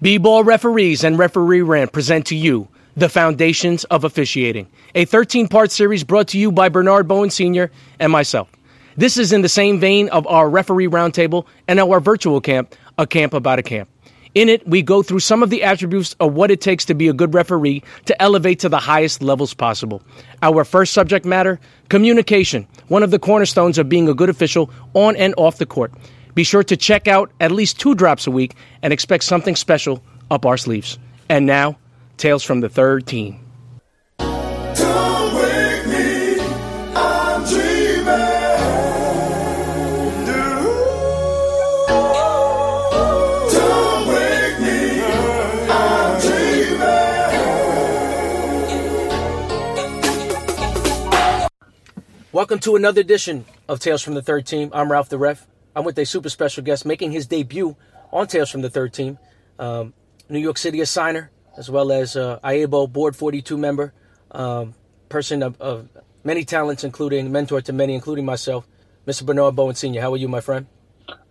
B-ball referees and referee rant present to you the foundations of officiating, a 13-part series brought to you by Bernard Bowen Sr. and myself. This is in the same vein of our referee roundtable and our virtual camp, a camp about a camp. In it, we go through some of the attributes of what it takes to be a good referee to elevate to the highest levels possible. Our first subject matter communication, one of the cornerstones of being a good official on and off the court. Be sure to check out at least two drops a week and expect something special up our sleeves. And now, Tales from the Third Team. Welcome to another edition of Tales from the Third Team. I'm Ralph the Ref. I'm with a super special guest making his debut on Tales from the Third Team. Um, New York City assigner, as well as uh, IABO Board 42 member, um, person of, of, many talents, including mentor to many, including myself, Mr. Bernard Bowen Sr. How are you, my friend?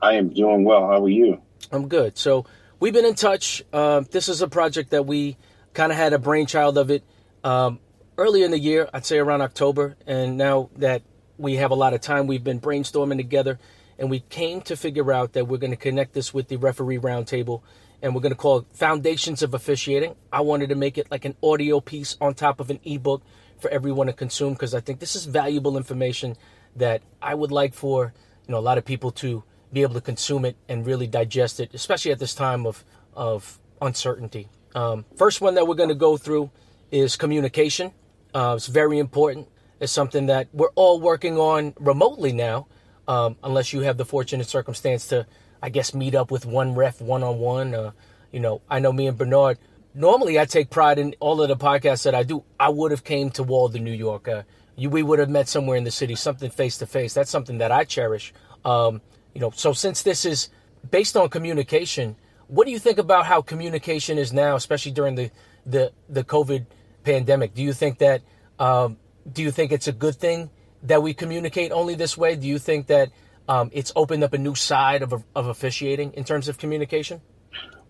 I am doing well. How are you? I'm good. So we've been in touch. Uh, this is a project that we kind of had a brainchild of it um, early in the year, I'd say around October. And now that we have a lot of time, we've been brainstorming together and we came to figure out that we're going to connect this with the referee roundtable and we're going to call it Foundations of Officiating. I wanted to make it like an audio piece on top of an ebook for everyone to consume because I think this is valuable information that I would like for you know a lot of people to be able to consume it and really digest it, especially at this time of of uncertainty. Um, first one that we're going to go through is communication. Uh, it's very important. It's something that we're all working on remotely now um, unless you have the fortunate circumstance to, I guess, meet up with one ref one on one. You know, I know me and Bernard. Normally, I take pride in all of the podcasts that I do. I would have came to Walden, New York. Uh, you, we would have met somewhere in the city, something face to face. That's something that I cherish. Um, you know, so since this is based on communication, what do you think about how communication is now, especially during the the the COVID pandemic? Do you think that um, do you think it's a good thing that we communicate only this way? Do you think that um, it's opened up a new side of, of officiating in terms of communication?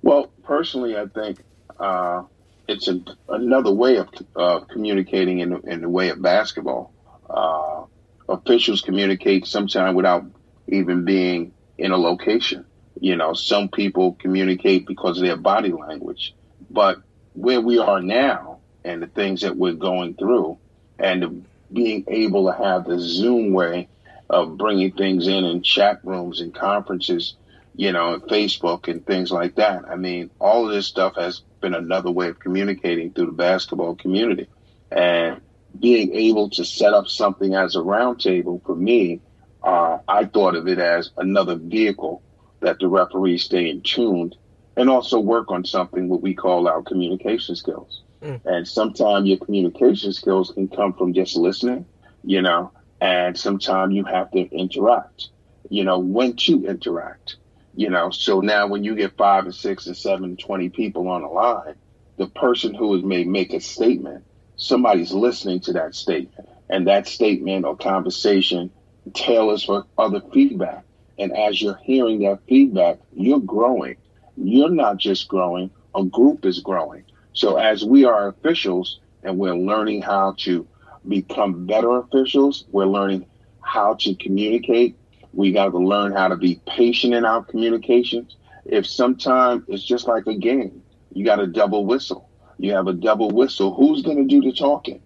Well, personally, I think uh, it's a, another way of uh, communicating in, in the way of basketball. Uh, officials communicate sometimes without even being in a location. You know, some people communicate because of their body language. But where we are now and the things that we're going through and the being able to have the Zoom way of bringing things in in chat rooms and conferences, you know, and Facebook and things like that. I mean, all of this stuff has been another way of communicating through the basketball community. And being able to set up something as a roundtable for me, uh, I thought of it as another vehicle that the referees stay in tuned and also work on something what we call our communication skills. Mm. And sometimes your communication skills can come from just listening, you know, and sometimes you have to interact, you know, when to interact, you know. So now when you get five and six and seven, 20 people on a line, the person who may make a statement, somebody's listening to that statement. And that statement or conversation tailors for other feedback. And as you're hearing that feedback, you're growing. You're not just growing, a group is growing. So as we are officials and we're learning how to become better officials, we're learning how to communicate. We got to learn how to be patient in our communications. If sometimes it's just like a game, you got a double whistle. You have a double whistle. Who's going to do the talking?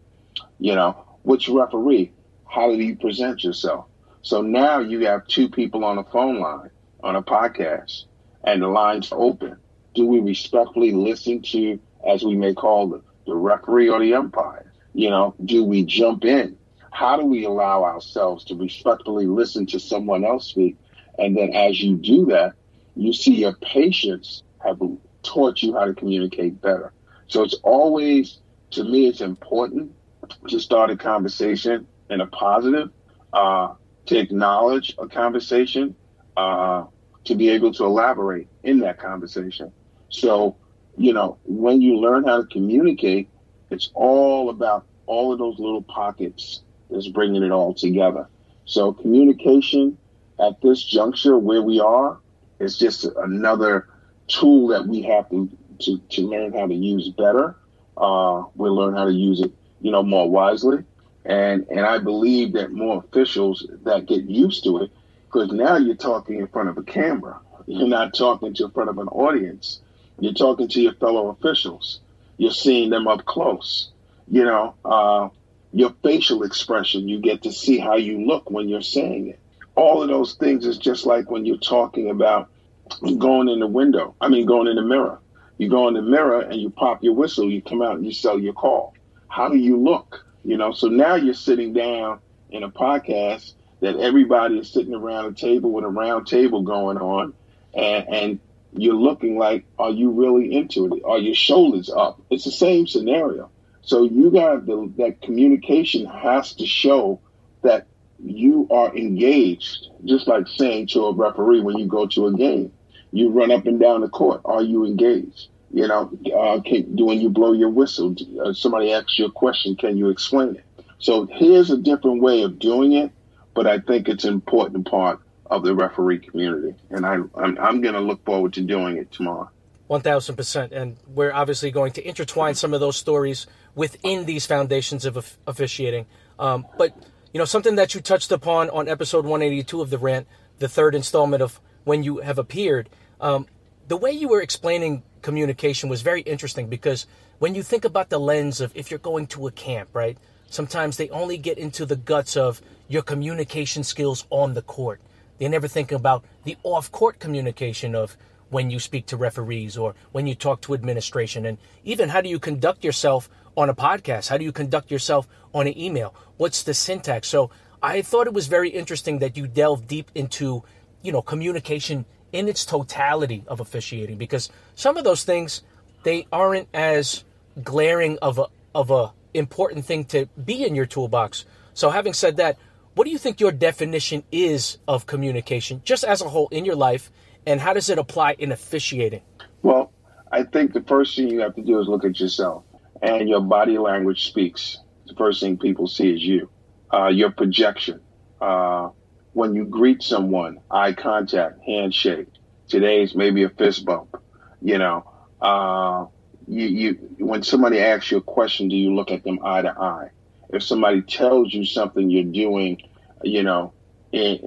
You know, which referee? How do you present yourself? So now you have two people on a phone line on a podcast and the lines open. Do we respectfully listen to as we may call the, the referee or the umpire? You know, do we jump in? How do we allow ourselves to respectfully listen to someone else speak? And then as you do that, you see your patience have taught you how to communicate better. So it's always, to me, it's important to start a conversation in a positive, uh, to acknowledge a conversation, uh, to be able to elaborate in that conversation. So you know, when you learn how to communicate, it's all about all of those little pockets that's bringing it all together. So communication at this juncture where we are is just another tool that we have to, to, to learn how to use better. Uh, we'll learn how to use it, you know, more wisely. And, and I believe that more officials that get used to it, because now you're talking in front of a camera. You're not talking to in front of an audience. You're talking to your fellow officials. You're seeing them up close. You know, uh, your facial expression, you get to see how you look when you're saying it. All of those things is just like when you're talking about going in the window. I mean, going in the mirror. You go in the mirror and you pop your whistle, you come out and you sell your call. How do you look? You know, so now you're sitting down in a podcast that everybody is sitting around a table with a round table going on and, and you're looking like, are you really into it? Are your shoulders up? It's the same scenario. So you got the, that communication has to show that you are engaged, just like saying to a referee when you go to a game, you run up and down the court. Are you engaged? You know, uh, can, when you blow your whistle, uh, somebody asks you a question, can you explain it? So here's a different way of doing it, but I think it's an important part of the referee community, and I, I'm, I'm going to look forward to doing it tomorrow. One thousand percent, and we're obviously going to intertwine some of those stories within these foundations of officiating. Um, but you know, something that you touched upon on episode 182 of the rant, the third installment of when you have appeared, um, the way you were explaining communication was very interesting because when you think about the lens of if you're going to a camp, right? Sometimes they only get into the guts of your communication skills on the court. They never think about the off court communication of when you speak to referees or when you talk to administration. And even how do you conduct yourself on a podcast? How do you conduct yourself on an email? What's the syntax? So I thought it was very interesting that you delve deep into, you know, communication in its totality of officiating because some of those things they aren't as glaring of a of a important thing to be in your toolbox. So having said that, what do you think your definition is of communication, just as a whole in your life, and how does it apply in officiating? Well, I think the first thing you have to do is look at yourself, and your body language speaks. The first thing people see is you, uh, your projection. Uh, when you greet someone, eye contact, handshake. Today's maybe a fist bump. You know, uh, you, you when somebody asks you a question, do you look at them eye to eye? If somebody tells you something you're doing, you know, in,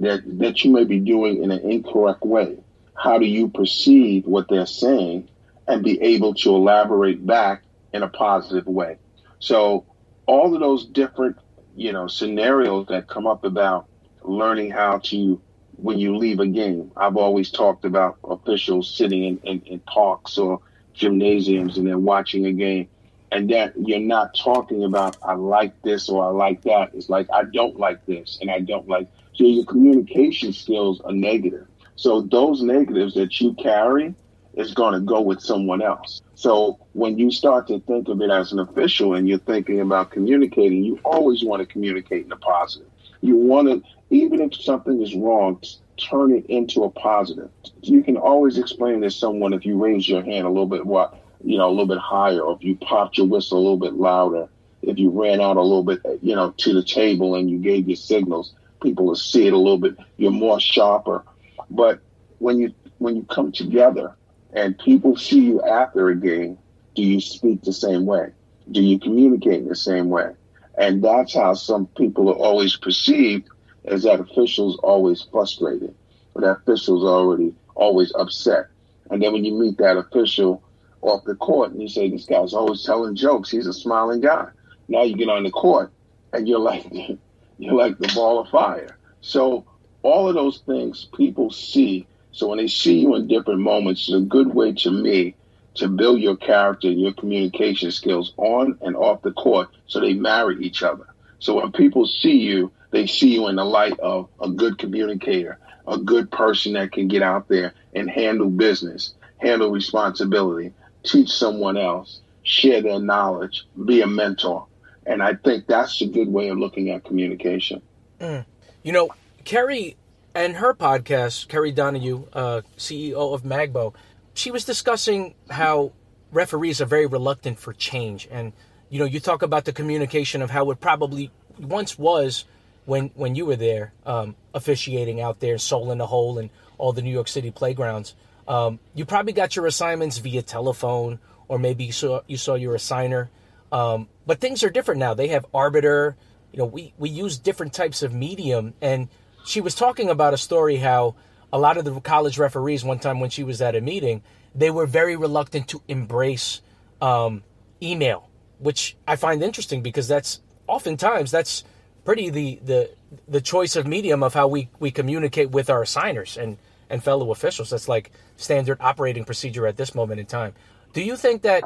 that that you may be doing in an incorrect way, how do you perceive what they're saying and be able to elaborate back in a positive way? So all of those different, you know, scenarios that come up about learning how to when you leave a game. I've always talked about officials sitting in, in, in parks or gymnasiums and then watching a game and that you're not talking about I like this or I like that. It's like I don't like this and I don't like. So your communication skills are negative. So those negatives that you carry is going to go with someone else. So when you start to think of it as an official and you're thinking about communicating, you always want to communicate in a positive. You want to, even if something is wrong, turn it into a positive. You can always explain to someone if you raise your hand a little bit what you know, a little bit higher, or if you popped your whistle a little bit louder, if you ran out a little bit, you know, to the table and you gave your signals, people will see it a little bit. You're more sharper. But when you when you come together and people see you after a game, do you speak the same way? Do you communicate in the same way? And that's how some people are always perceived as that officials always frustrated, or that officials already always upset. And then when you meet that official off the court and you say this guy's always telling jokes. He's a smiling guy. Now you get on the court and you're like you're like the ball of fire. So all of those things people see. So when they see you in different moments, it's a good way to me to build your character and your communication skills on and off the court so they marry each other. So when people see you, they see you in the light of a good communicator, a good person that can get out there and handle business, handle responsibility, teach someone else, share their knowledge, be a mentor. And I think that's a good way of looking at communication. Mm. You know, Kerry and her podcast, Kerry Donahue, uh, CEO of Magbo, she was discussing how referees are very reluctant for change. And, you know, you talk about the communication of how it probably once was when when you were there um, officiating out there, soul in the hole, and all the New York City playgrounds. Um, you probably got your assignments via telephone, or maybe you saw you saw your assigner. Um, but things are different now. They have Arbiter. You know, we we use different types of medium. And she was talking about a story how a lot of the college referees one time when she was at a meeting, they were very reluctant to embrace um, email, which I find interesting because that's oftentimes that's pretty the the the choice of medium of how we we communicate with our assigners and and fellow officials. That's like standard operating procedure at this moment in time. Do you think that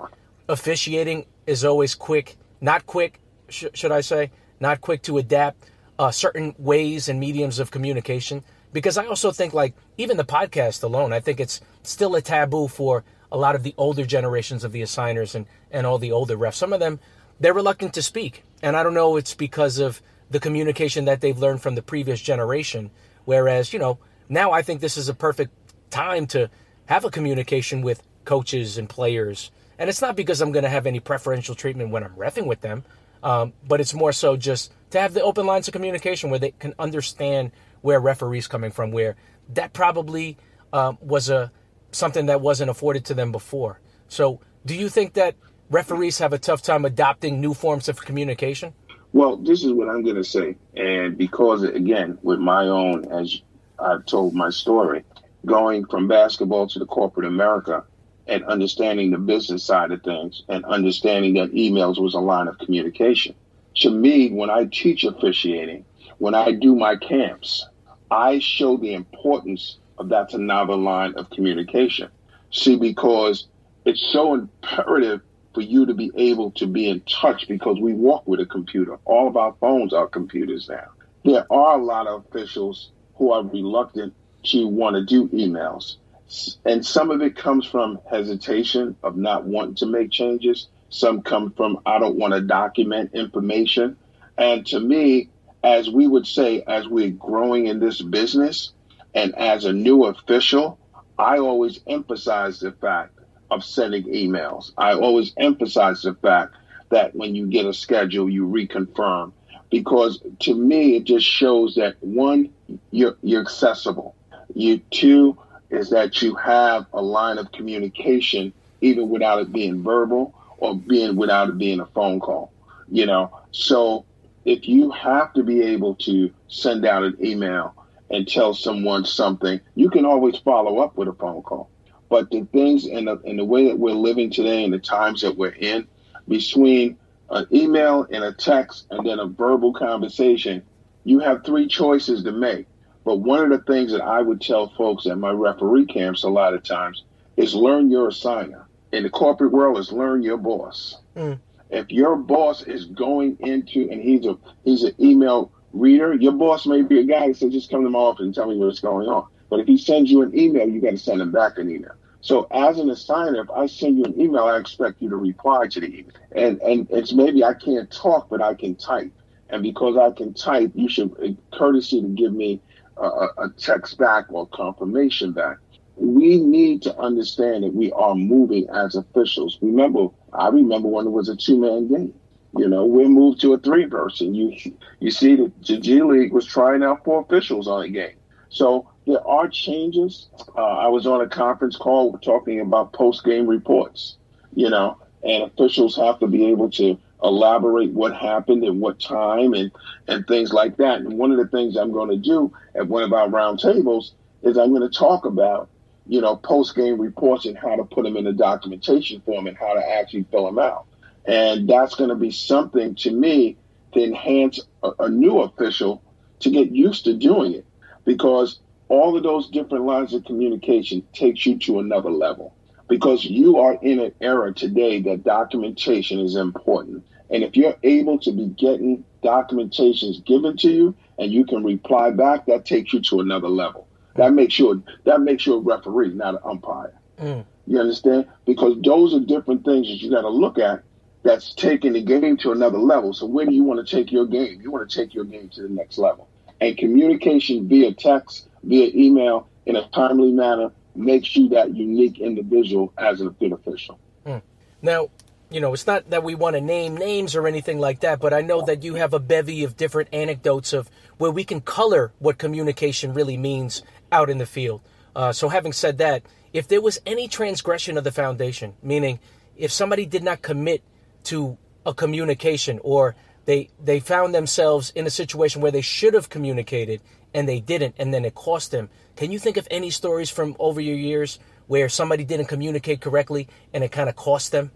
officiating is always quick, not quick, sh- should I say, not quick to adapt uh, certain ways and mediums of communication? Because I also think, like, even the podcast alone, I think it's still a taboo for a lot of the older generations of the assigners and, and all the older refs. Some of them, they're reluctant to speak. And I don't know, it's because of the communication that they've learned from the previous generation. Whereas, you know, now I think this is a perfect time to have a communication with coaches and players. And it's not because I'm going to have any preferential treatment when I'm refing with them, um, but it's more so just to have the open lines of communication where they can understand where referees coming from, where that probably um, was a something that wasn't afforded to them before. So, do you think that referees have a tough time adopting new forms of communication? Well, this is what I'm going to say, and because again, with my own, as I've told my story, going from basketball to the corporate America and understanding the business side of things and understanding that emails was a line of communication. To me, when I teach officiating, when I do my camps, I show the importance of that's another line of communication. See, because it's so imperative for you to be able to be in touch because we walk with a computer. All of our phones are computers now. There are a lot of officials who are reluctant to want to do emails. And some of it comes from hesitation of not wanting to make changes. Some come from, I don't want to document information. And to me, as we would say, as we're growing in this business and as a new official, I always emphasize the fact of sending emails. I always emphasize the fact that when you get a schedule, you reconfirm. Because to me, it just shows that one, you're, you're accessible. You two is that you have a line of communication even without it being verbal or being without it being a phone call. You know, so if you have to be able to send out an email and tell someone something, you can always follow up with a phone call. But the things and the, and the way that we're living today and the times that we're in, between an email and a text and then a verbal conversation, you have three choices to make. But one of the things that I would tell folks at my referee camps a lot of times is learn your assigner. In the corporate world, is learn your boss. Mm. If your boss is going into and he's a he's an email reader, your boss may be a guy who says just come to my office and tell me what's going on. But if he sends you an email, you got to send him back an email. So as an assigner, if I send you an email, I expect you to reply to the email. And and it's maybe I can't talk, but I can type. And because I can type, you should uh, courtesy to give me a, a text back or confirmation back. We need to understand that we are moving as officials. Remember, I remember when it was a two man game. You know, we moved to a three person. You you see, the, the G League was trying out four officials on a game. So there are changes. Uh, I was on a conference call talking about post game reports. You know, and officials have to be able to elaborate what happened and what time and, and things like that. And one of the things I'm going to do at one of our roundtables is I'm going to talk about, you know, post game reports and how to put them in a documentation form and how to actually fill them out. And that's going to be something to me to enhance a, a new official to get used to doing it because all of those different lines of communication takes you to another level because you are in an era today that documentation is important. And if you're able to be getting documentations given to you and you can reply back, that takes you to another level. That makes you a, that makes you a referee, not an umpire. Mm. You understand? Because those are different things that you got to look at. That's taking the game to another level. So where do you want to take your game? You want to take your game to the next level. And communication via text, via email, in a timely manner makes you that unique individual as a official. Mm. Now, you know, it's not that we want to name names or anything like that, but I know that you have a bevy of different anecdotes of where we can color what communication really means out in the field. Uh, so, having said that, if there was any transgression of the foundation, meaning if somebody did not commit to a communication or they they found themselves in a situation where they should have communicated and they didn't and then it cost them. Can you think of any stories from over your years where somebody didn't communicate correctly and it kind of cost them?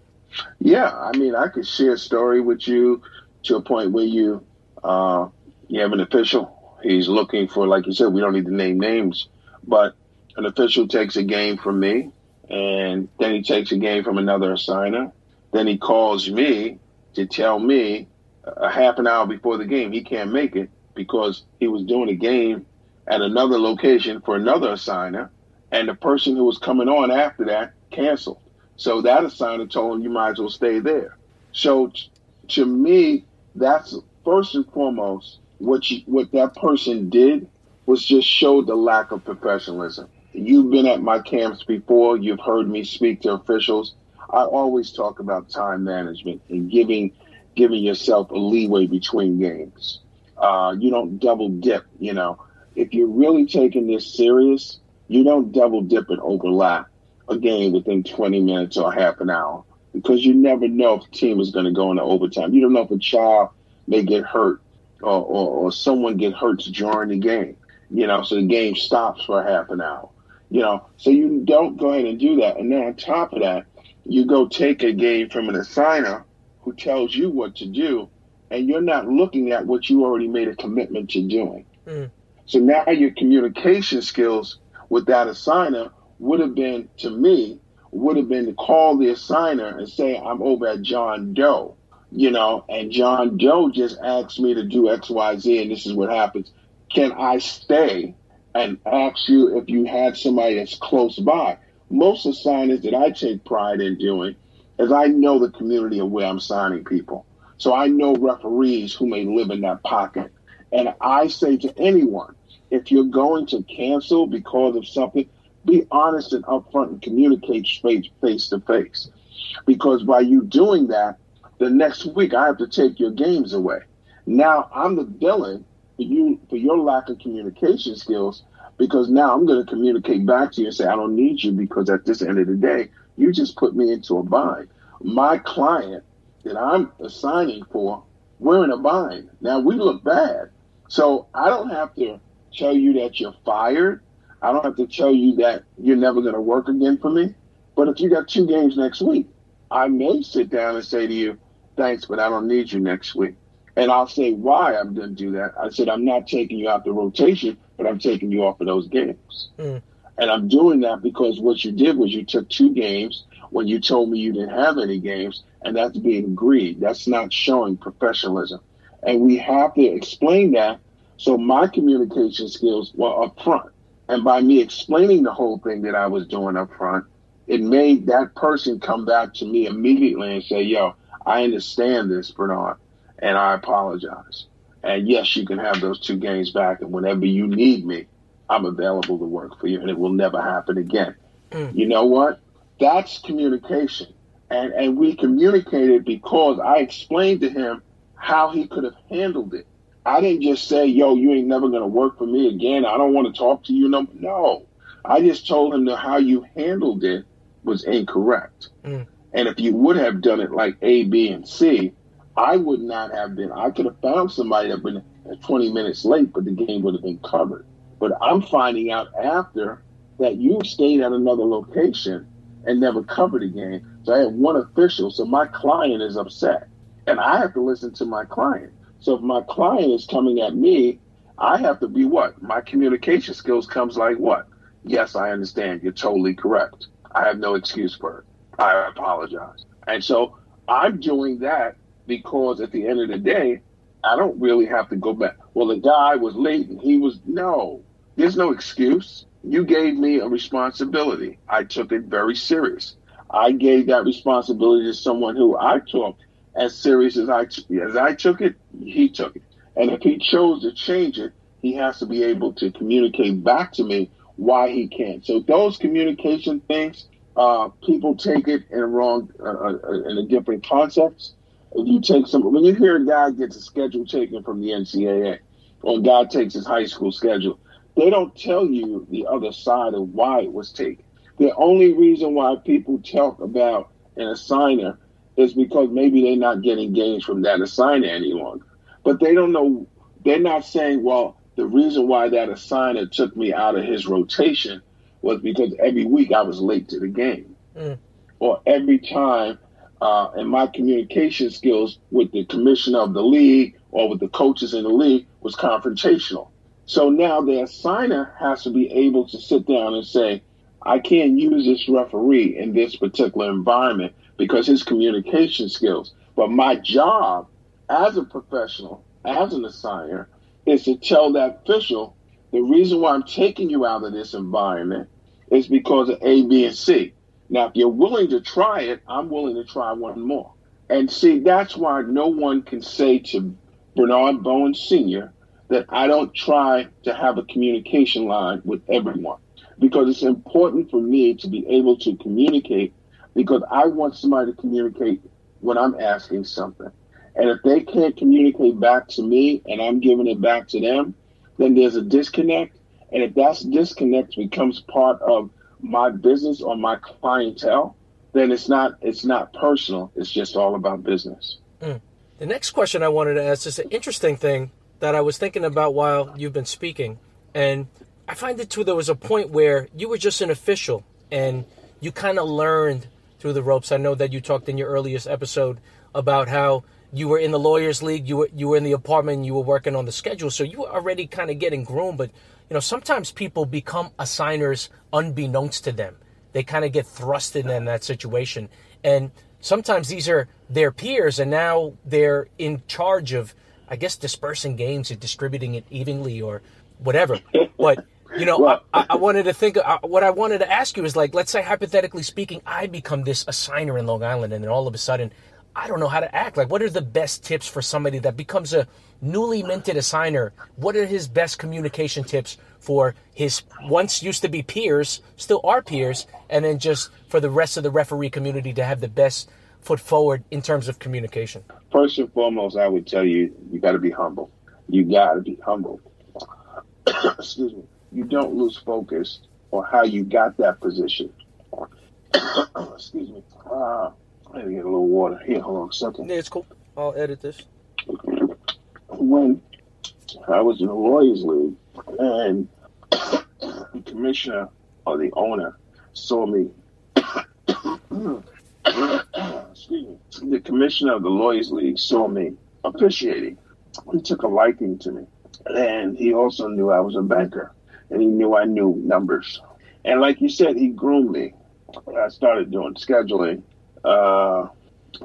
Yeah i mean i could share a story with you to a point where you uh, you have an official. He's looking for like you said we don't need to name names but an official takes a game from me and then he takes a game from another assigner. Then he calls me to tell me a half an hour before the game he can't make it because he was doing a game at another location for another assigner, and the person who was coming on after that canceled. So that assigner told him you might as well stay there. So t- to me, that's first and foremost what you, what that person did was just show the lack of professionalism. You've been at my camps before. You've heard me speak to officials. I always talk about time management and giving giving yourself a leeway between games. Uh, you don't double dip. You know, if you're really taking this serious, you don't double dip and overlap a game within 20 minutes or half an hour because you never know if the team is going to go into overtime. You don't know if a child may get hurt or, or, or someone get hurt during the game. You know, so the game stops for half an hour. You know, so you don't go ahead and do that. And then on top of that, you go take a game from an assigner who tells you what to do, and you're not looking at what you already made a commitment to doing. Mm. So now your communication skills with that assigner would have been, to me, would have been to call the assigner and say, I'm over at John Doe, you know, and John Doe just asked me to do X, Y, Z, and this is what happens. Can I stay and ask you if you had somebody that's close by? Most assigners that I take pride in doing is I know the community of where I'm signing people. So I know referees who may live in that pocket. And I say to anyone, if you're going to cancel because of something, be honest and upfront and communicate face to face. Because by you doing that, the next week I have to take your games away. Now I'm the villain for you for your lack of communication skills because now I'm going to communicate back to you and say I don't need you because at this end of the day you just put me into a bind. My client that I'm assigning for, we're in a bind. Now we look bad. So I don't have to tell you that you're fired. I don't have to tell you that you're never going to work again for me. But if you got two games next week, I may sit down and say to you, thanks, but I don't need you next week. And I'll say why I'm going to do that. I said, I'm not taking you out the rotation, but I'm taking you off of those games. Mm. And I'm doing that because what you did was you took two games when you told me you didn't have any games, and that's being greed. That's not showing professionalism. And we have to explain that. So my communication skills were up front. And by me explaining the whole thing that I was doing up front, it made that person come back to me immediately and say, Yo, I understand this, Bernard, and I apologize. And yes, you can have those two games back. And whenever you need me, I'm available to work for you and it will never happen again. Mm. You know what? That's communication. And and we communicated because I explained to him how he could have handled it. I didn't just say, yo, you ain't never gonna work for me again. I don't want to talk to you no no. I just told him that how you handled it was incorrect. Mm. And if you would have done it like A, B, and C, I would not have been. I could have found somebody that been 20 minutes late, but the game would have been covered. But I'm finding out after that you stayed at another location and never covered a game. So I had one official. So my client is upset. And I have to listen to my client. So if my client is coming at me, I have to be what? My communication skills comes like what? Yes, I understand. You're totally correct. I have no excuse for it. I apologize. And so I'm doing that because at the end of the day, I don't really have to go back. Well, the guy was late and he was no. There's no excuse. You gave me a responsibility. I took it very serious. I gave that responsibility to someone who I took as serious as I as I took it. He took it, and if he chose to change it, he has to be able to communicate back to me why he can't. So those communication things, uh, people take it in wrong, uh, uh in a different context. If you take some, when you hear a guy gets a schedule taken from the NCAA, or a guy takes his high school schedule, they don't tell you the other side of why it was taken. The only reason why people talk about an assigner is because maybe they're not getting gains from that assigner any longer. But they don't know, they're not saying, well, the reason why that assigner took me out of his rotation was because every week I was late to the game. Mm. Or every time, uh, and my communication skills with the commissioner of the league or with the coaches in the league was confrontational. So now the assigner has to be able to sit down and say, I can't use this referee in this particular environment because his communication skills. But my job as a professional, as an assigner, is to tell that official the reason why I'm taking you out of this environment is because of A, B, and C. Now, if you're willing to try it, I'm willing to try one more. And see, that's why no one can say to Bernard Bowen Sr. that I don't try to have a communication line with everyone because it's important for me to be able to communicate because I want somebody to communicate when I'm asking something. And if they can't communicate back to me and I'm giving it back to them, then there's a disconnect. And if that disconnect becomes part of my business or my clientele, then it's not it's not personal. It's just all about business. Mm. The next question I wanted to ask is an interesting thing that I was thinking about while you've been speaking, and I find it too. There was a point where you were just an official and you kind of learned through the ropes. I know that you talked in your earliest episode about how you were in the lawyers league, you were you were in the apartment, you were working on the schedule, so you were already kind of getting groomed. But you know, sometimes people become assigners unbeknownst to them. They kind of get thrusted in that situation, and sometimes these are their peers, and now they're in charge of, I guess, dispersing games and distributing it evenly or whatever. But you know, I, I, wanted to think. Uh, what I wanted to ask you is like, let's say hypothetically speaking, I become this assigner in Long Island, and then all of a sudden, I don't know how to act. Like, what are the best tips for somebody that becomes a newly minted assigner? What are his best communication tips for his once used to be peers, still are peers, and then just for the rest of the referee community to have the best foot forward in terms of communication? First and foremost, I would tell you, you got to be humble. You got to be humble. Excuse me you don't lose focus on how you got that position. Excuse me. Uh, I need to get a little water here. Hold on a second. Yeah, it's cool. I'll edit this. When I was in the Lawyers League and the commissioner or the owner saw me. The commissioner of the Lawyers League saw me officiating. He took a liking to me. And he also knew I was a banker and he knew I knew numbers. And like you said, he groomed me. I started doing scheduling. Uh,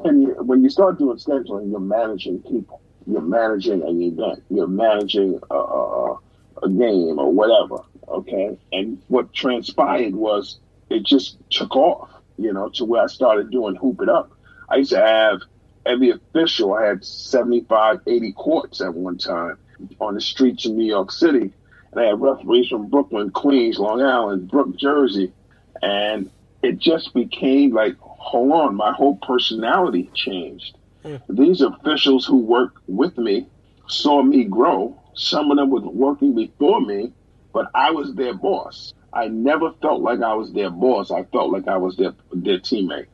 and when you start doing scheduling, you're managing people. You're managing an event. You're managing a, a, a game or whatever. Okay. And what transpired was it just took off, you know, to where I started doing Hoop It Up. I used to have every official, I had 75, 80 courts at one time on the streets in New York City and I had referees from Brooklyn, Queens, Long Island, Brook, Jersey, and it just became like, hold on, my whole personality changed. Mm. These officials who worked with me saw me grow. Some of them were working before me, but I was their boss. I never felt like I was their boss. I felt like I was their their teammate.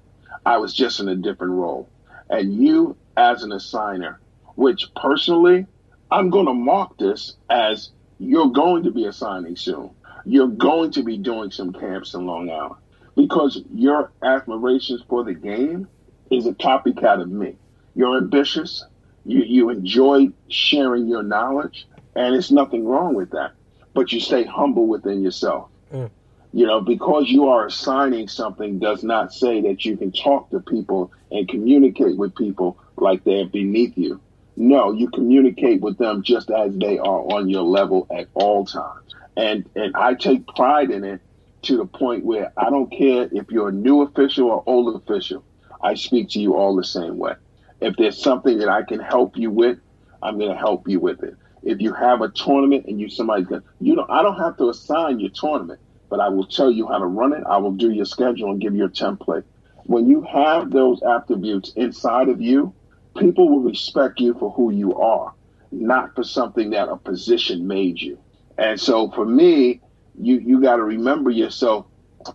I was just in a different role. And you, as an assigner, which personally, I'm going to mark this as you're going to be assigning soon. You're going to be doing some camps in Long Island because your admirations for the game is a copycat of me. You're ambitious. You, you enjoy sharing your knowledge, and it's nothing wrong with that. But you stay humble within yourself. Mm. You know, because you are assigning something does not say that you can talk to people and communicate with people like they're beneath you. No, you communicate with them just as they are on your level at all times. And and I take pride in it to the point where I don't care if you're a new official or old official. I speak to you all the same way. If there's something that I can help you with, I'm going to help you with it. If you have a tournament and you somebody's going, you know, I don't have to assign your tournament, but I will tell you how to run it. I will do your schedule and give you a template. When you have those attributes inside of you, people will respect you for who you are, not for something that a position made you. And so for me, you you got to remember yourself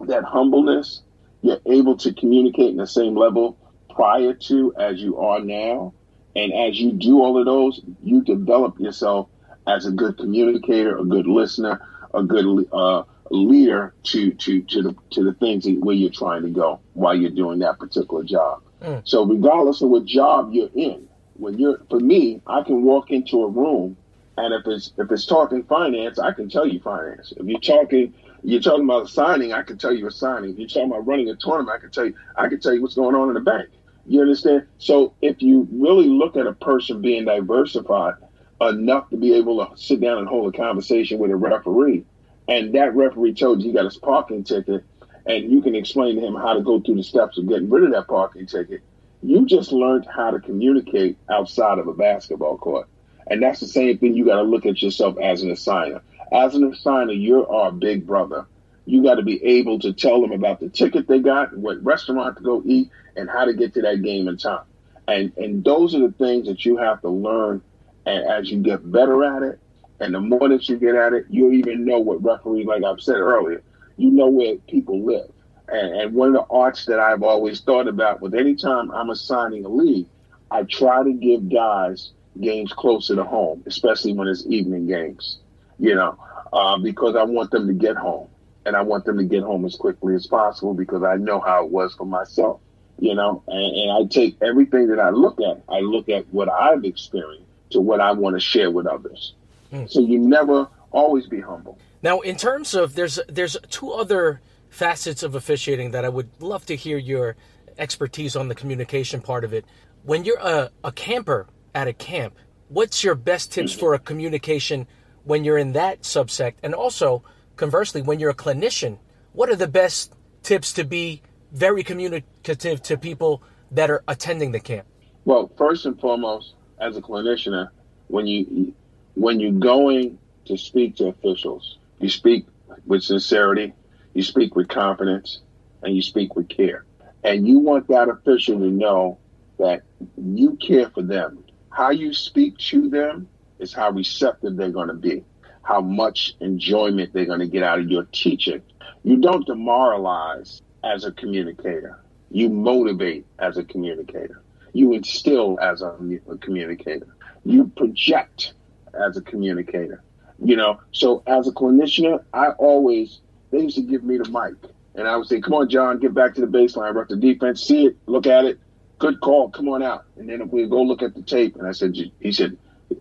that humbleness. You're able to communicate in the same level prior to as you are now. And as you do all of those, you develop yourself as a good communicator, a good listener, a good uh, leader to to to the to the things where you're trying to go while you're doing that particular job. Mm. So regardless of what job you're in, when you're for me, I can walk into a room and if it's if it's talking finance, I can tell you finance. If you're talking you're talking about a signing, I can tell you a signing. If you're talking about running a tournament, I can tell you I can tell you what's going on in the bank. You understand? So if you really look at a person being diversified enough to be able to sit down and hold a conversation with a referee, and that referee told you he got his parking ticket, and you can explain to him how to go through the steps of getting rid of that parking ticket, you just learned how to communicate outside of a basketball court. And that's the same thing you got to look at yourself as an assigner. As an assigner, you're our big brother. You got to be able to tell them about the ticket they got, what restaurant to go eat, and how to get to that game in time. And and those are the things that you have to learn. And as you get better at it, and the more that you get at it, you'll even know what referee, like I've said earlier, you know where people live. And, and one of the arts that I've always thought about with any time I'm assigning a league, I try to give guys games closer to home, especially when it's evening games, you know, uh, because I want them to get home and I want them to get home as quickly as possible because I know how it was for myself, you know, and, and I take everything that I look at, I look at what I've experienced to what I want to share with others. Mm. So you never always be humble. Now, in terms of there's there's two other facets of officiating that I would love to hear your expertise on the communication part of it. When you're a, a camper at a camp, what's your best tips for a communication when you're in that subsect? And also, conversely, when you're a clinician, what are the best tips to be very communicative to people that are attending the camp? Well, first and foremost, as a clinician, when you when you're going to speak to officials, you speak with sincerity, you speak with confidence, and you speak with care. And you want that official to know that you care for them. How you speak to them is how receptive they're going to be, how much enjoyment they're going to get out of your teaching. You don't demoralize as a communicator. You motivate as a communicator. You instill as a, communicator. You project as a communicator. You know, so as a clinician, I always they used to give me the mic, and I would say, "Come on, John, get back to the baseline, rep the defense, see it, look at it, good call, come on out." And then we go look at the tape, and I said, "He said,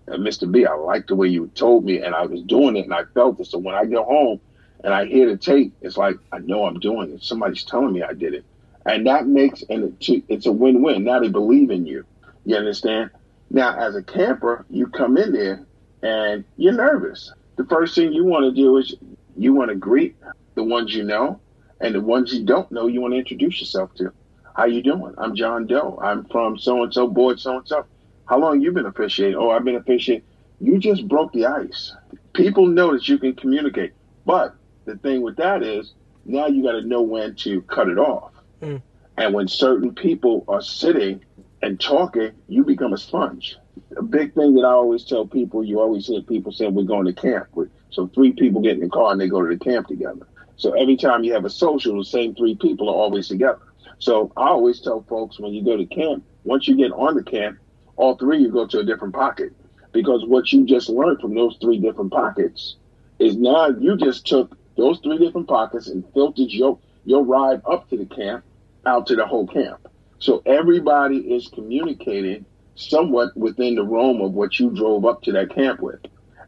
uh, Mr. B, I like the way you told me, and I was doing it, and I felt it. So when I go home and I hear the tape, it's like I know I'm doing it. Somebody's telling me I did it, and that makes and it's a win-win. Now they believe in you. You understand? Now, as a camper, you come in there and you're nervous. The first thing you want to do is you want to greet the ones you know, and the ones you don't know, you want to introduce yourself to. How you doing? I'm John Doe. I'm from so and so, board so and so. How long you been officiating? Oh, I've been officiating. You just broke the ice. People know that you can communicate, but the thing with that is now you got to know when to cut it off. Mm. And when certain people are sitting and talking, you become a sponge a big thing that I always tell people, you always hear people say we're going to camp. So three people get in the car and they go to the camp together. So every time you have a social, the same three people are always together. So I always tell folks when you go to camp, once you get on the camp, all three you go to a different pocket. Because what you just learned from those three different pockets is now you just took those three different pockets and filtered your your ride up to the camp out to the whole camp. So everybody is communicating somewhat within the realm of what you drove up to that camp with.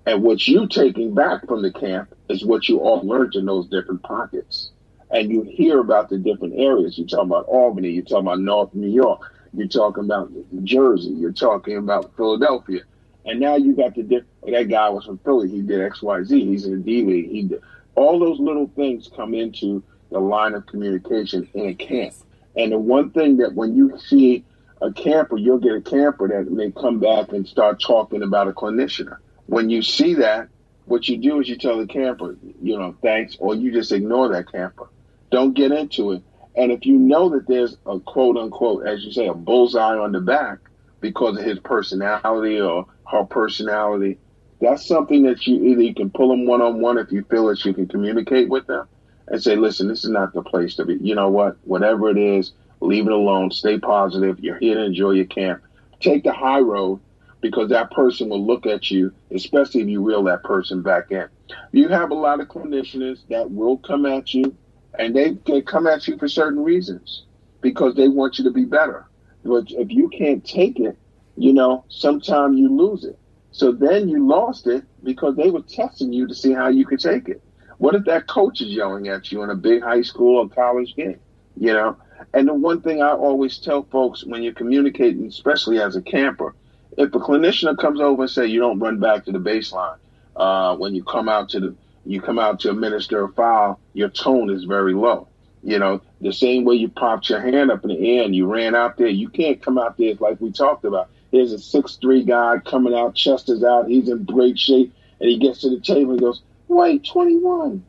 And what you're taking back from the camp is what you all learned in those different pockets. And you hear about the different areas. You're talking about Albany, you're talking about North New York, you're talking about New Jersey, you're talking about Philadelphia. And now you got the different, that guy was from Philly, he did XYZ, he's in the D League, he did. All those little things come into the line of communication in a camp. And the one thing that when you see a camper, you'll get a camper that may come back and start talking about a clinician. When you see that, what you do is you tell the camper, you know, thanks, or you just ignore that camper. Don't get into it. And if you know that there's a quote unquote, as you say, a bullseye on the back because of his personality or her personality, That's something that you either you can pull them one on one if you feel that you can communicate with them and say, listen, this is not the place to be. You know what? Whatever it is, leave it alone. Stay positive. You're here to enjoy your camp. Take the high road because that person will look at you, especially if you reel that person back in. You have a lot of clinicians that will come at you, and they, they come at you for certain reasons because they want you to be better. But if you can't take it, you know, sometimes you lose it. So then you lost it because they were testing you to see how you could take it. What if that coach is yelling at you in a big high school or college game? You know? And the one thing I always tell folks when you're communicating, especially as a camper, if a clinician comes over and say you don't run back to the baseline uh, when you come out to the you come out to administer a file, your tone is very low. You know, the same way you popped your hand up in the air and you ran out there, you can't come out there like we talked about. There's a six three guy coming out, chest is out, he's in great shape, and he gets to the table and goes, Wait, 21.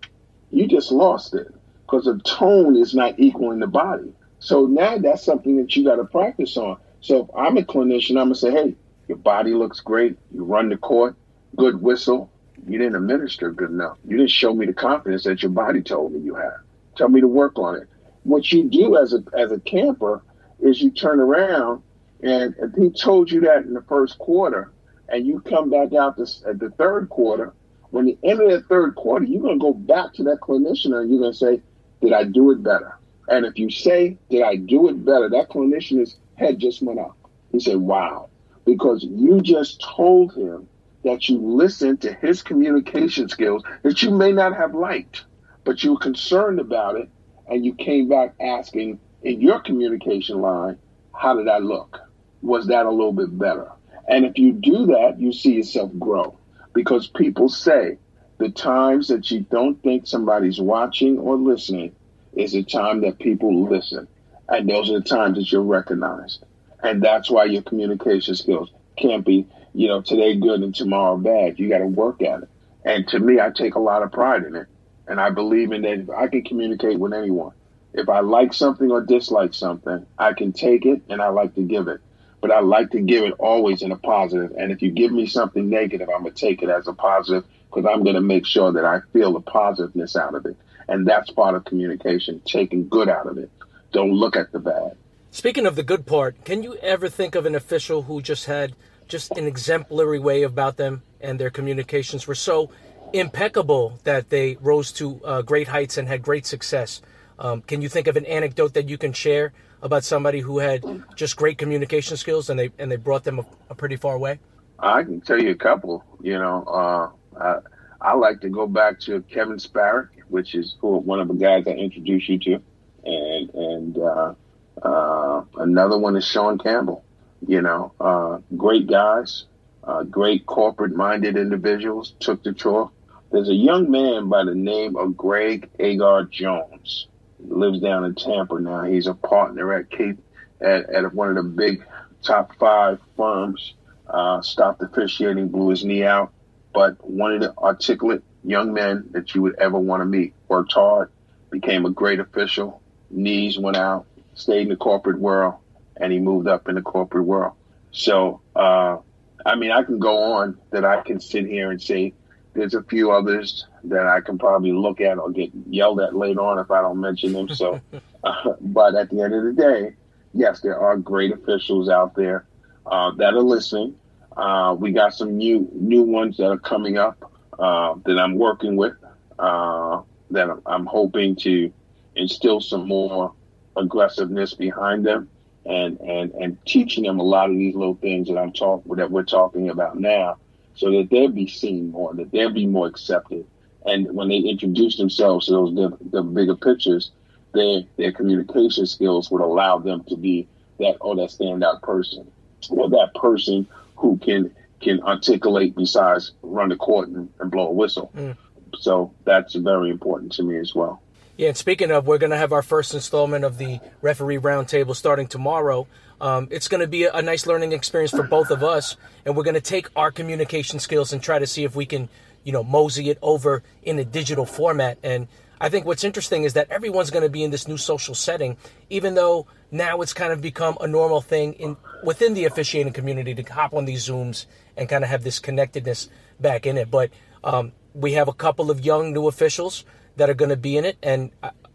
You just lost it because the tone is not equaling the body. So now that's something that you got to practice on. So if I'm a clinician, I'm going to say, hey, your body looks great. You run the court, good whistle. You didn't administer good enough. You didn't show me the confidence that your body told me you had. Tell me to work on it. What you do as a as a camper is you turn around and if he told you that in the first quarter, and you come back out this, at the third quarter when you of the third quarter, you're going to go back to that clinician and you're going to say, Did I do it better? And if you say, Did I do it better? That clinician's head just went up. He said, Wow. Because you just told him that you listened to his communication skills that you may not have liked, but you were concerned about it. And you came back asking in your communication line, How did I look? Was that a little bit better? And if you do that, you see yourself grow because people say the times that you don't think somebody's watching or listening is the time that people listen. And those are the times that you're recognized. And that's why your communication skills can't be, you know, today good and tomorrow bad. You got to work at it. And to me, I take a lot of pride in it. And I believe in that I can communicate with anyone. If I like something or dislike something, I can take it and I like to give it but I like to give it always in a positive. And if you give me something negative, I'm going to take it as a positive because I'm going to make sure that I feel the positiveness out of it. And that's part of communication, taking good out of it. Don't look at the bad. Speaking of the good part, can you ever think of an official who just had just an exemplary way about them and their communications were so impeccable that they rose to uh, great heights and had great success? Um, can you think of an anecdote that you can share about somebody who had just great communication skills and they and they brought them a, a pretty far way? I can tell you a couple. You know, uh, I, I like to go back to Kevin Sparrick, which is who, one of the guys I introduced you to, and and uh, uh, another one is Sean Campbell. You know, uh, great guys, uh, great corporate-minded individuals. Took the tour. There's a young man by the name of Greg Agar Jones lives down in Tampa now. He's a partner at Cape at, at one of the big top five firms. Uh, stopped officiating, blew his knee out, but one of the articulate young men that you would ever want to meet. Worked hard, became a great official. Knees went out, stayed in the corporate world, and he moved up in the corporate world. So, uh, I mean, I can go on that I can sit here and say there's a few others that I can probably look at or get yelled at later on if I don't mention them. So, uh, but at the end of the day, yes, there are great officials out there uh, that are listening. Uh, we got some new new ones that are coming up uh, that I'm working with uh, that I'm hoping to instill some more aggressiveness behind them and and and teaching them a lot of these little things that I'm talking that we're talking about now so that they'll be seen more, that they'll be more accepted. And when they introduce themselves to those the, the bigger pictures, their their communication skills would allow them to be that oh that standout person or that person who can can articulate besides run the court and, and blow a whistle. Mm. So that's very important to me as well. Yeah, and speaking of, we're going to have our first installment of the referee roundtable starting tomorrow. Um, it's going to be a, nice learning experience for both of us, and we're going to take our communication skills and try to see if we can, you know, mosey it over in a digital format. And I think what's interesting is that everyone's going to be in this new social setting, even though now it's kind of become a normal thing in within the officiating community to hop on these Zooms and kind of have this connectedness back in it. But um, we have a couple of young new officials that are going to be in it, and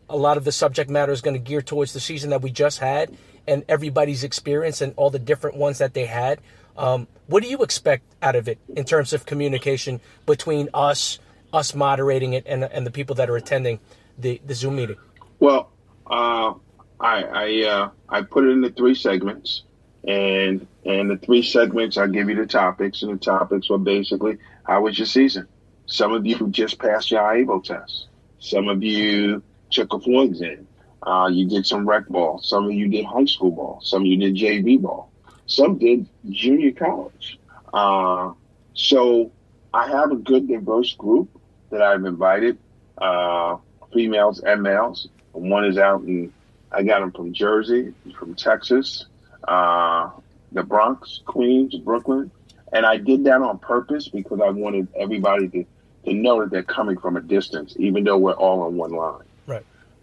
a lot of the subject matter is going to gear towards the season that we just had and everybody's experience and all the different ones that they had. Um, what do you expect out of it in terms of communication between us, us moderating it, and, and the people that are attending the, the Zoom meeting? Well, uh, I I, uh, I put it into three segments, and and the three segments I give you the topics, and the topics were basically how was your season. Some of you just passed your IAABO test. Some of you took a flu exam. Uh, you did some rec ball. Some of you did high school ball. Some of you did JV ball. Some did junior college. Uh, so I have a good diverse group that I've invited, uh, females and males. One is out in, I got them from Jersey, from Texas, uh, the Bronx, Queens, Brooklyn. And I did that on purpose because I wanted everybody to, to know that they're coming from a distance, even though we're all on one line.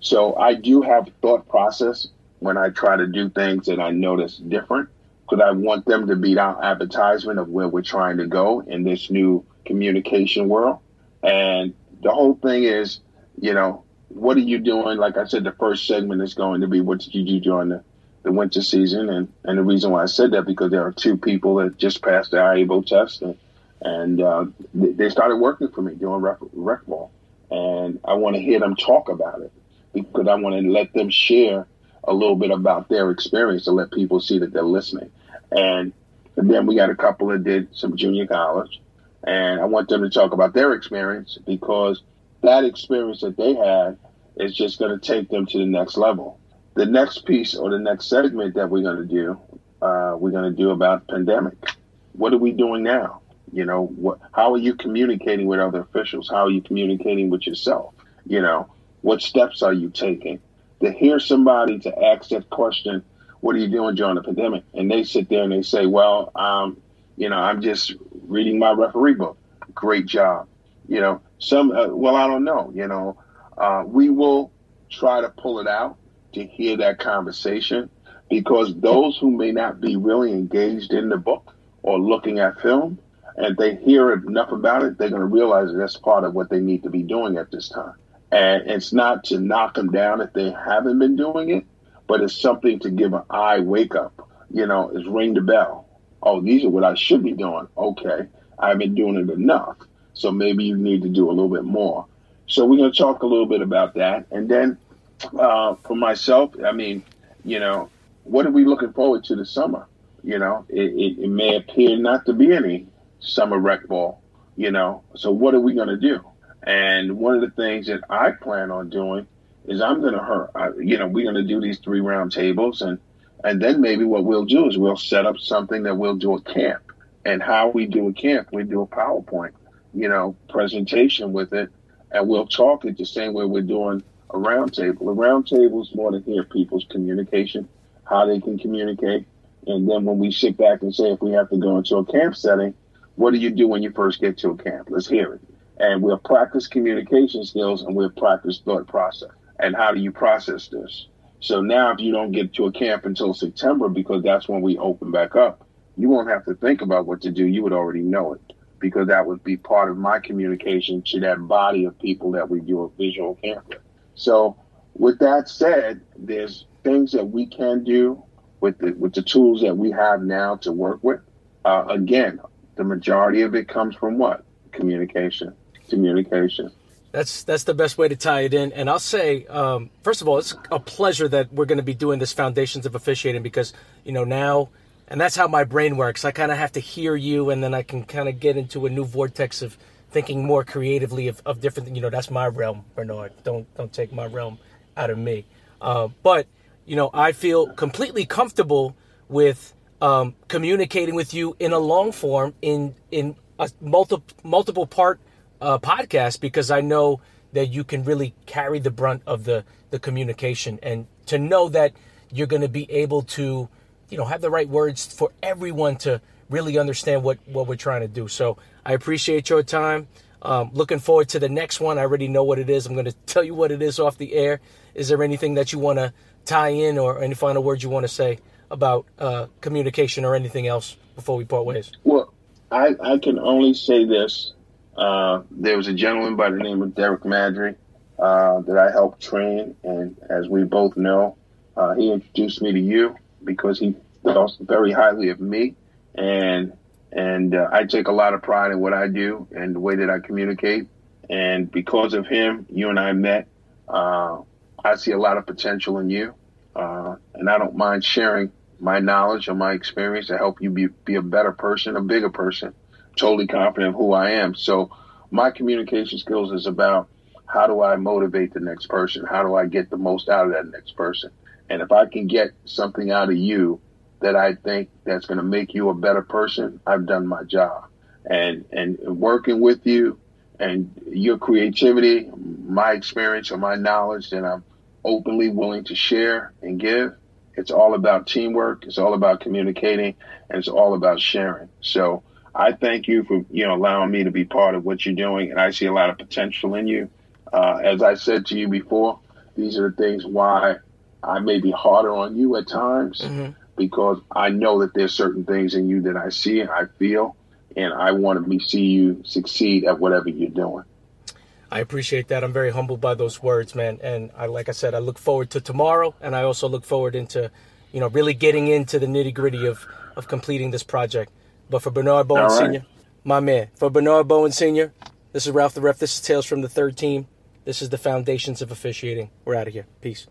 So I do have thought process when I try to do things that I notice different because I want them to beat our advertisement of where we're trying to go in this new communication world. And the whole thing is, you know, what are you doing? Like I said, the first segment is going to be what did you do during the, the winter season? And, and the reason why I said that because there are two people that just passed the IAABO test and, and uh, they started working for me doing rec, rec ball. And I want to hear them talk about it because I want to let them share a little bit about their experience to let people see that they're listening. And, then we got a couple that did some junior college, and I want them to talk about their experience because that experience that they had is just going to take them to the next level. The next piece or the next segment that we're going to do, uh, we're going to do about pandemic. What are we doing now? You know, what, how are you communicating with other officials? How are you communicating with yourself? You know, what steps are you taking? To hear somebody to ask that question, what are you doing during the pandemic? And they sit there and they say, well, um, you know, I'm just reading my referee book. Great job. You know, some, uh, well, I don't know, you know, uh, we will try to pull it out to hear that conversation because those who may not be really engaged in the book or looking at film and they hear enough about it, they're going to realize that that's part of what they need to be doing at this time. And it's not to knock them down if they haven't been doing it, but it's something to give an eye wake up. You know, is ring the bell. Oh, these are what I should be doing. Okay, I've been doing it enough. So maybe you need to do a little bit more. So we're going to talk a little bit about that. And then uh, for myself, I mean, you know, what are we looking forward to this summer? You know, it, it, it may appear not to be any summer rec ball, you know. So what are we going to do? And one of the things that I plan on doing is I'm going to, her, you know, we're going to do these three round tables, and and then maybe what we'll do is we'll set up something that we'll do a camp. And how we do a camp, we do a PowerPoint, you know, presentation with it, and we'll talk it the same way we're doing a roundtable. A roundtable is more to hear people's communication, how they can communicate, and then when we sit back and say if we have to go into a camp setting, what do you do when you first get to a camp? Let's hear it and we'll practice communication skills and we'll practice thought process. And how do you process this? So now, if you don't get to a camp until September, because that's when we open back up, you won't have to think about what to do. You would already know it because that would be part of my communication to that body of people that we do a visual camp with. So, with that said, there's things that we can do with the with the tools that we have now to work with. Uh, again, the majority of it comes from what communication communication. That's that's the best way to tie it in. And I'll say, um, first of all, it's a pleasure that we're going to be doing this Foundations of Officiating because you know now, and that's how my brain works. I kind of have to hear you, and then I can kind of get into a new vortex of thinking more creatively of, of different. You know, that's my realm, Bernard. Don't don't take my realm out of me. Uh, but you know, I feel completely comfortable with um, communicating with you in a long form in in a multiple multiple part uh, podcast because I know that you can really carry the brunt of the the communication and to know that you're going to be able to you know have the right words for everyone to really understand what what we're trying to do. So i appreciate your time. Um, looking forward to the next one. I already know what it is. I'm going to tell you what it is off the air. Is there anything that you want to tie in or any final words you want to say about uh, communication or anything else before we part ways? Well, I, I can only say this. Uh, there was a gentleman by the name of Derek Madry uh, that I helped train, and as we both know, uh, he introduced me to you because he thought very highly of me, and and uh, I take a lot of pride in what I do and the way that I communicate. And because of him, you and I met. Uh, I see a lot of potential in you, and I don't mind sharing my knowledge or my experience to help you be, be a better person, a bigger person. Totally confident of who I am. So my communication skills is about how do I motivate the next person? How do I get the most out of that next person? And if I can get something out of you that I think that's going to make you a better person, I've done my job. And and working with you and your creativity, my experience or my knowledge that I'm openly willing to share and give. It's all about teamwork. It's all about communicating, and it's all about sharing. So I thank you for you know allowing me to be part of what you're doing, and I see a lot of potential in you. Uh, as I said to you before, these are the things why I may be harder on you at times mm-hmm. because I know that there's certain things in you that I see and I feel, and I want to be, see you succeed at whatever you're doing. I appreciate that. I'm very humbled by those words, man. And I, like I said, I look forward to tomorrow, and I also look forward into, you know, really getting into the nitty gritty of of completing this project. But for Bernard Bowen right. Sr., my man, for Bernard Bowen Sr., this is Ralph the Ref. This is Tales from the Third Team. This is the Foundations of Officiating. We're out of here. Peace.